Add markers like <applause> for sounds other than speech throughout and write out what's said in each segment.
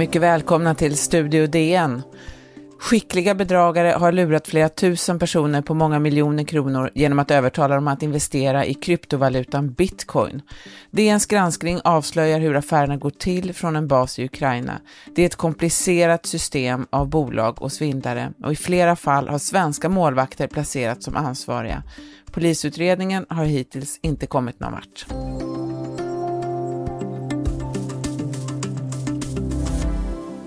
Mycket välkomna till Studio DN. Skickliga bedragare har lurat flera tusen personer på många miljoner kronor genom att övertala dem att investera i kryptovalutan bitcoin. DNs granskning avslöjar hur affärerna går till från en bas i Ukraina. Det är ett komplicerat system av bolag och svindlare och i flera fall har svenska målvakter placerats som ansvariga. Polisutredningen har hittills inte kommit någon vart.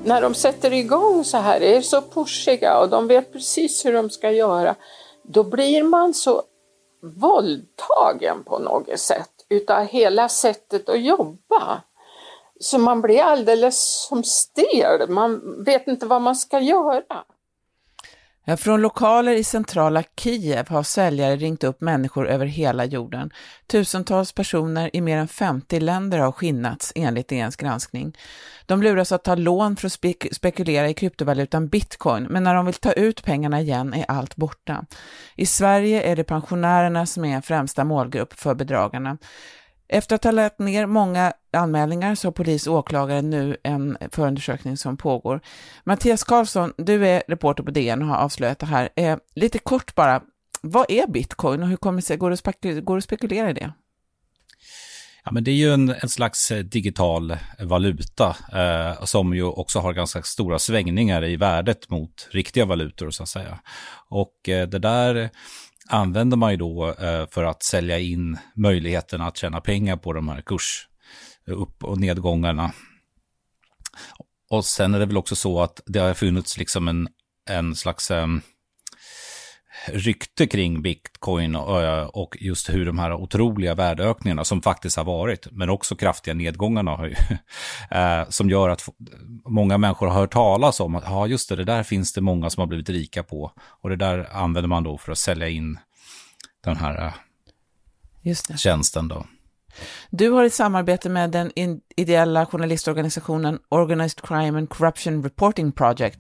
När de sätter igång så här, är så pushiga och de vet precis hur de ska göra, då blir man så våldtagen på något sätt utav hela sättet att jobba. Så man blir alldeles som stel, man vet inte vad man ska göra. Från lokaler i centrala Kiev har säljare ringt upp människor över hela jorden. Tusentals personer i mer än 50 länder har skinnats enligt DNs granskning. De luras att ta lån för att spek spekulera i kryptovalutan bitcoin, men när de vill ta ut pengarna igen är allt borta. I Sverige är det pensionärerna som är främsta målgrupp för bedragarna. Efter att ha lagt ner många anmälningar så har polis och åklagare nu en förundersökning som pågår. Mattias Karlsson, du är reporter på DN och har avslöjat det här. Eh, lite kort bara, vad är bitcoin och hur kommer det sig, går det, går det att spekulera i det? Ja, men det är ju en, en slags eh, digital eh, valuta eh, som ju också har ganska stora svängningar i värdet mot riktiga valutor så att säga. Och eh, det där använder man ju då eh, för att sälja in möjligheten att tjäna pengar på de här kurs eh, upp och nedgångarna. Och sen är det väl också så att det har funnits liksom en, en slags um, rykte kring bitcoin och, just hur de här otroliga värdeökningarna som faktiskt har varit, men också kraftiga nedgångarna har ju, <laughs> eh, som gör att många människor har hört talas om att ja, just det, det där finns det många som har blivit rika på och det där använder man då för att sälja in den här eh, tjänsten då. Du har i samarbete med den ideella journalistorganisationen Organized Crime and Corruption Reporting Project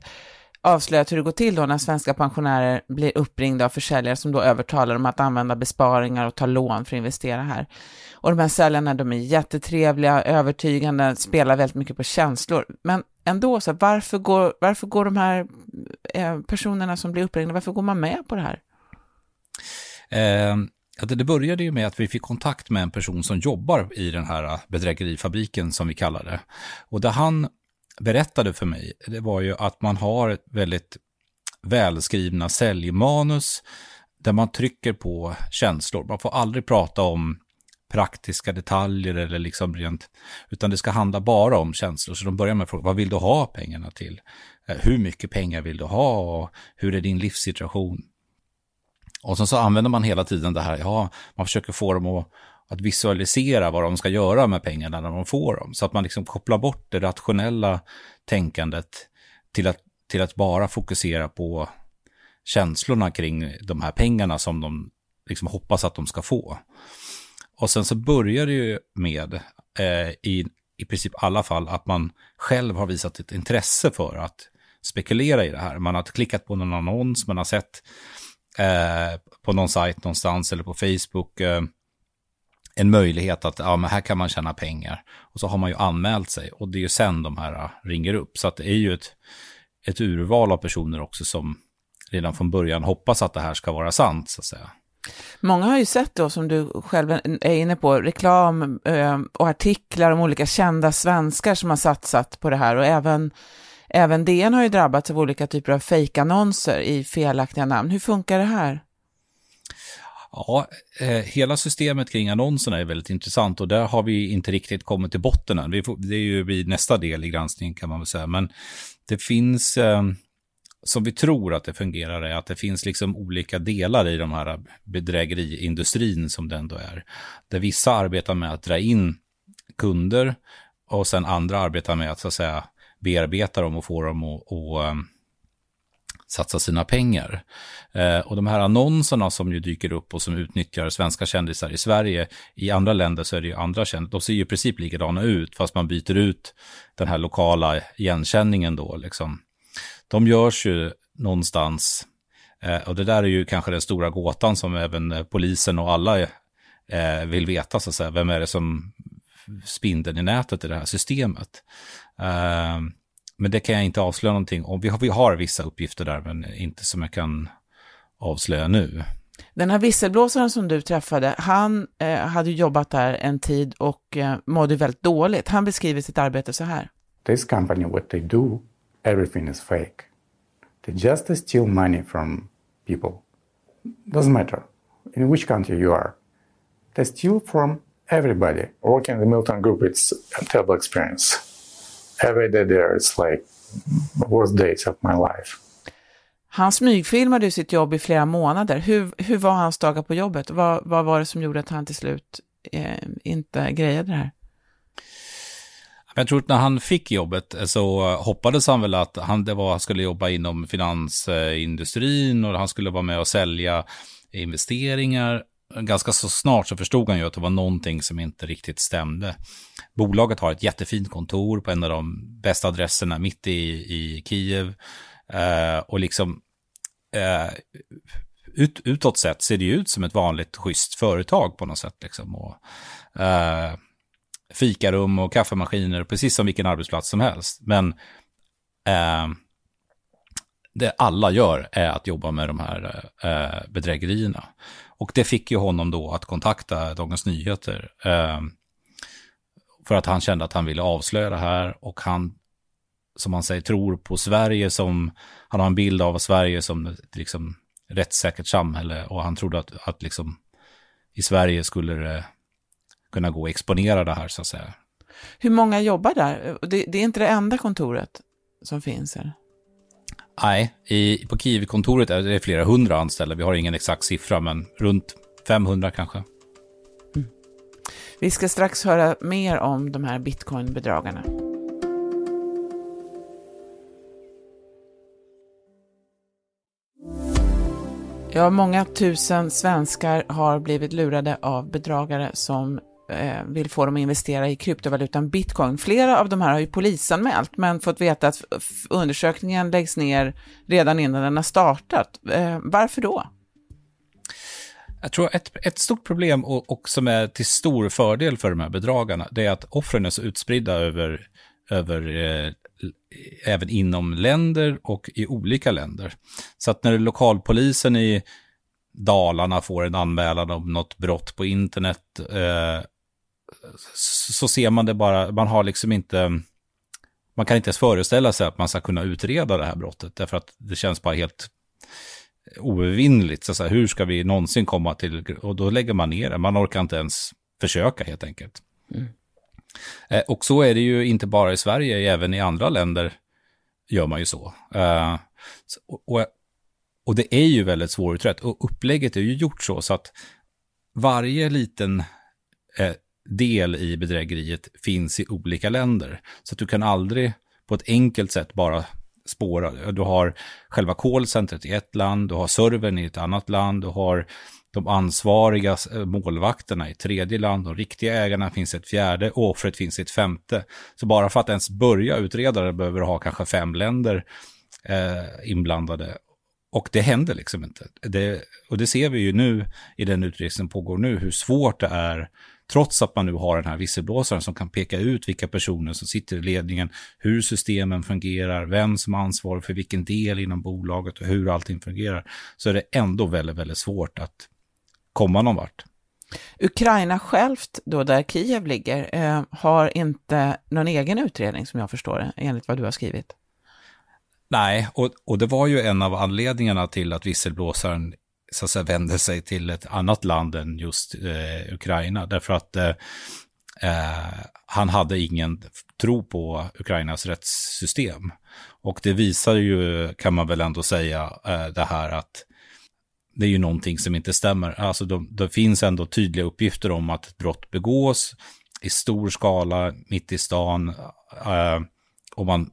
avslöjat hur det går till då när svenska pensionärer blir uppringda av försäljare som då övertalar dem att använda besparingar och ta lån för att investera här. Och de här säljarna, de är jättetrevliga, övertygande, spelar väldigt mycket på känslor. Men ändå, så varför, går, varför går de här eh, personerna som blir uppringda, varför går man med på det här? Eh, det började ju med att vi fick kontakt med en person som jobbar i den här eh, bedrägerifabriken som vi kallar det. Och där han berättade för mig, det var ju att man har väldigt välskrivna säljmanus där man trycker på känslor. Man får aldrig prata om praktiska detaljer eller liksom rent, utan det ska handla bara om känslor. Så de börjar med frågan, vad vill du ha pengarna till? Eh, hur mycket pengar vill du ha? Och hur är din livssituation? Och sen så använder man hela tiden det här, ja, man försöker få dem att att visualisera vad de ska göra med pengarna när de får dem. Så att man liksom kopplar bort det rationella tänkandet till att, till att bara fokusera på känslorna kring de här pengarna som de liksom hoppas att de ska få. Och sen så börjar det ju med, eh, i, i princip alla fall, att man själv har visat ett intresse för att spekulera i det här. Man har klickat på någon annons, man har sett eh, på någon sajt någonstans eller på Facebook eh, en möjlighet att ja, men här kan man tjäna pengar. Och så har man ju anmält sig och det är ju sen de här äh, ringer upp. Så att det är ju ett, ett urval av personer också som redan från början hoppas att det här ska vara sant, så att säga. Många har ju sett då, som du själv är inne på, reklam eh, och artiklar om olika kända svenskar som har satsat på det här och även, även DN har ju drabbats av olika typer av fejkannonser i felaktiga namn. Hur funkar det här? Ja, eh, hela systemet kring annonserna är väldigt intressant och där har vi inte riktigt kommit till botten än. Vi får, det är ju vid nästa del i granskningen kan man väl säga. Men det finns, eh, som vi tror att det fungerar, är att det finns liksom olika delar i de här bedrägeriindustrin som det ändå är. Där vissa arbetar med att dra in kunder och sen andra arbetar med att så att säga bearbeta dem och få dem att eh, satsa sina pengar. Eh, och de här annonserna som ju dyker upp och som utnyttjar svenska kändisar i Sverige, i andra länder så är det ju andra kändisar, de ser ju i princip likadana ut, fast man byter ut den här lokala igenkänningen då liksom. De görs ju någonstans, eh, och det där är ju kanske den stora gåtan som även eh, polisen och alla eh, vill veta, så att säga, vem är det som spindeln i nätet i det här systemet. Uh, men det kan jag inte avslöja någonting om. Vi har, vi har vissa uppgifter där, men inte som jag kan avslöja nu. Den här visselblåsaren som du träffade, han eh, hade jobbat där en tid och eh, mådde väldigt dåligt. Han beskriver sitt arbete så här. This company, what they do, everything is fake. They just steal money from people. Doesn't matter in which country you are. They steal from everybody. Working in the Milton Group, it's a terrible experience. Every day there, it's like worst days of my life. Han smygfilmade sitt jobb i flera månader. Hur, hur var hans dagar på jobbet? Vad, vad var det som gjorde att han till slut eh, inte grejade det här? Jag tror att när han fick jobbet så hoppades han väl att han det var, skulle jobba inom finansindustrin och han skulle vara med och sälja investeringar ganska så snart så förstod han ju att det var någonting som inte riktigt stämde. Bolaget har ett jättefint kontor på en av de bästa adresserna mitt i, i Kiev. Eh, och liksom eh, ut, utåt sett ser det ut som ett vanligt schysst företag på något sätt. Liksom. Och, eh, fikarum och kaffemaskiner, precis som vilken arbetsplats som helst. Men eh, det alla gör är att jobba med de här eh, bedrägerierna. Och det fick ju honom då att kontakta Dagens Nyheter. Eh, för att han kände att han ville avslöja det här och han, som han säger, tror på Sverige som, han har en bild av Sverige som ett liksom, rättssäkert samhälle och han trodde att, att liksom, i Sverige skulle det kunna gå att exponera det här så att säga. Hur många jobbar där? Det, det är inte det enda kontoret som finns här? Nej, i, på Kiev-kontoret är det flera hundra anställda. Vi har ingen exakt siffra, men runt 500 kanske. Vi ska strax höra mer om de här bitcoinbedragarna. Ja, många tusen svenskar har blivit lurade av bedragare som Eh, vill få dem att investera i kryptovalutan bitcoin. Flera av de här har ju polisanmält, men fått veta att undersökningen läggs ner redan innan den har startat. Eh, varför då? Jag tror ett, ett stort problem och, och, som är till stor fördel för de här bedragarna, det är att offren är så utspridda över, över eh, även inom länder och i olika länder. Så att när lokalpolisen i Dalarna får en anmälan om något brott på internet eh, så ser man det bara, man har liksom inte, man kan inte ens föreställa sig att man ska kunna utreda det här brottet, därför att det känns bara helt oövervinnligt. Så hur ska vi någonsin komma till, och då lägger man ner det, man orkar inte ens försöka helt enkelt. Mm. Eh, och så är det ju inte bara i Sverige, även i andra länder gör man ju så. Uh, och, och det är ju väldigt svårutrett, och upplägget är ju gjort så, så att varje liten eh, del i bedrägeriet finns i olika länder. Så att du kan aldrig på ett enkelt sätt bara spåra. Du har själva callcentret i ett land, du har servern i ett annat land, du har de ansvariga eh, målvakterna i ett tredje land, de riktiga ägarna finns i ett fjärde och offret finns i ett femte. Så bara för att ens börja utreda det behöver du ha kanske fem länder eh, inblandade. Och det händer liksom inte. Det, och det ser vi ju nu i den utredning som pågår nu, hur svårt det är Trots att man nu har den här visselblåsaren som kan peka ut vilka personer som sitter i ledningen, hur systemen fungerar, vem som ansvarar för vilken del inom bolaget och hur allting fungerar, så är det ändå väldigt, väldigt svårt att komma någon vart. Ukraina självt, då där Kiev ligger, eh, har inte någon egen utredning som jag förstår det, enligt vad du har skrivit. Nej, och, och det var ju en av anledningarna till att visselblåsaren så att säga, vänder sig till ett annat land än just eh, Ukraina. Därför att eh, eh, han hade ingen tro på Ukrainas rättssystem. Och det visar ju, kan man väl ändå säga, eh, det här att det är ju någonting som inte stämmer. Alltså det finns ändå tydliga uppgifter om att brott begås i stor skala, mitt i stan. Eh, och man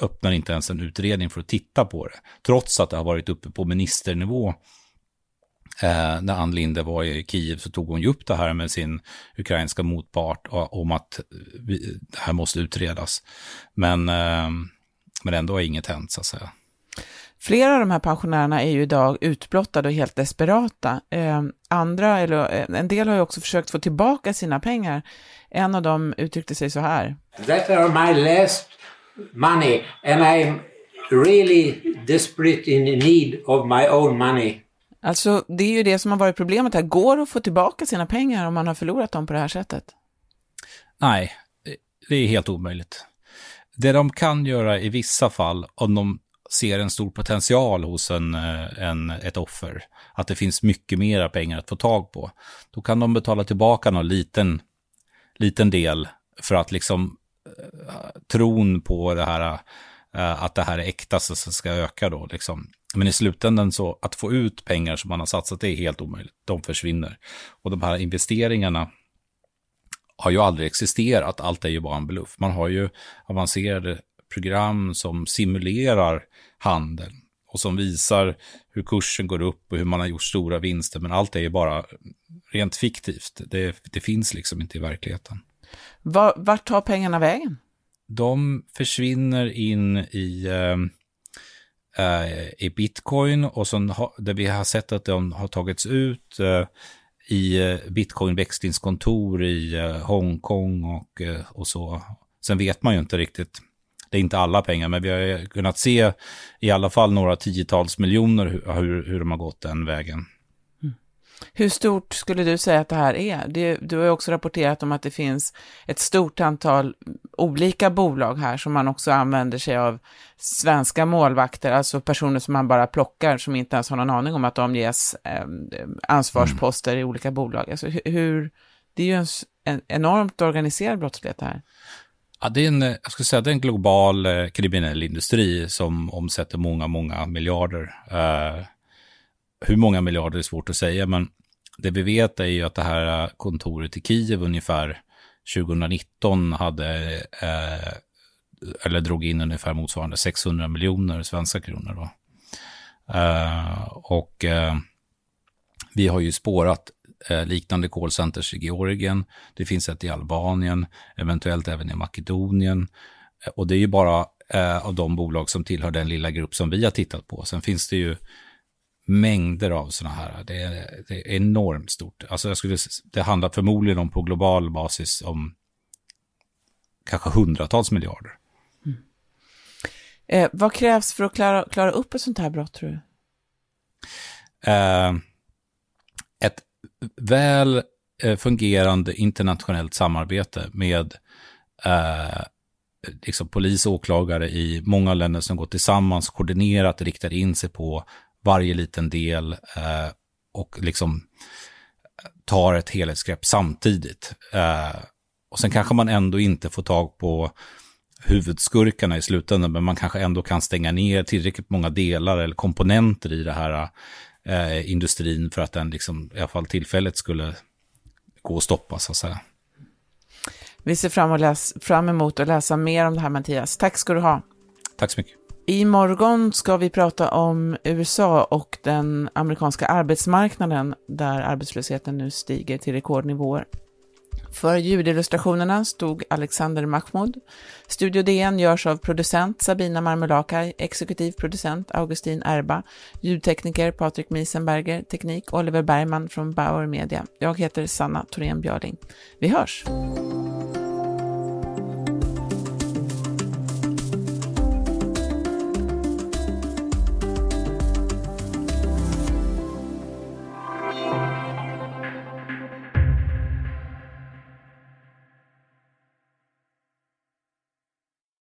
öppnar inte ens en utredning för att titta på det. Trots att det har varit uppe på ministernivå. Eh, när Ann Linde var i Kiev så tog hon ju upp det här med sin ukrainska motpart om att vi, det här måste utredas. Men, eh, men ändå har inget hänt så att säga. Flera av de här pensionärerna är ju idag utblottade och helt desperata. Eh, andra, eller eh, en del har ju också försökt få tillbaka sina pengar. En av dem uttryckte sig så här. That are my last money and I'm really desperate in need of my own money. Alltså, det är ju det som har varit problemet här. Går det att få tillbaka sina pengar om man har förlorat dem på det här sättet? Nej, det är helt omöjligt. Det de kan göra i vissa fall, om de ser en stor potential hos en, eh, en, ett offer, att det finns mycket mera pengar att få tag på, då kan de betala tillbaka någon liten, liten del för att liksom eh, tron på det här, eh, att det här är äkta så ska öka då. Liksom. Men i slutändan så att få ut pengar som man har satsat, det är helt omöjligt. De försvinner. Och de här investeringarna har ju aldrig existerat. Allt är ju bara en bluff. Man har ju avancerade program som simulerar handeln och som visar hur kursen går upp och hur man har gjort stora vinster. Men allt är ju bara rent fiktivt. Det, det finns liksom inte i verkligheten. Var, vart tar pengarna vägen? De försvinner in i, äh, Eh, i bitcoin och sen ha, där vi har sett att de har tagits ut eh, i eh, bitcoin-växlingskontor i Hongkong och, och så. Sen vet man ju inte riktigt det är inte alla pengar, men vi har kunnat se i alla fall några tiotals miljoner hur, hur, hur de har gått den vägen. Hur stort skulle du säga att det här är? Det, du har ju också rapporterat om att det finns ett stort antal olika bolag här som man också använder sig av svenska målvakter, alltså personer som man bara plockar som inte ens har någon aning om att de ges eh, ansvarsposter mm. i olika bolag. Alltså hur, det är ju en, en enormt organiserad brottslighet här. Ja, det är en, jag skulle säga, det är en global eh, kriminell industri som omsätter många, många miljarder. Eh, hur många miljarder är svårt att säga, men det vi vet är ju att det här kontoret i Kiev ungefär 2019 hade, eh, eller drog in ungefär motsvarande 600 miljoner svenska kronor. Då. Eh, och eh, vi har ju spårat eh, liknande callcenters i Georgien. Det finns ett i Albanien, eventuellt även i Makedonien. Och det är ju bara eh, av de bolag som tillhör den lilla grupp som vi har tittat på. Sen finns det ju mängder av sådana här. Det är, det är enormt stort. Alltså jag skulle, det handlar förmodligen om på global basis om kanske hundratals miljarder. Mm. Eh, vad krävs för att klara, klara upp ett sånt här brott tror du? Eh, ett väl eh, fungerande internationellt samarbete med eh, liksom polis och åklagare i många länder som går tillsammans, koordinerat, riktar in sig på varje liten del eh, och liksom tar ett helhetsgrepp samtidigt. Eh, och sen kanske man ändå inte får tag på huvudskurkarna i slutändan, men man kanske ändå kan stänga ner tillräckligt många delar eller komponenter i det här eh, industrin för att den liksom, i alla fall tillfället skulle gå att stoppa så att säga. Vi ser fram, och läs, fram emot att läsa mer om det här Mattias. Tack ska du ha. Tack så mycket. Imorgon ska vi prata om USA och den amerikanska arbetsmarknaden där arbetslösheten nu stiger till rekordnivåer. För ljudillustrationerna stod Alexander Mahmoud. Studio DN görs av producent Sabina Marmelakai, exekutiv producent Augustin Erba, ljudtekniker Patrik Miesenberger, teknik Oliver Bergman från Bauer Media. Jag heter Sanna Thorén Björling. Vi hörs!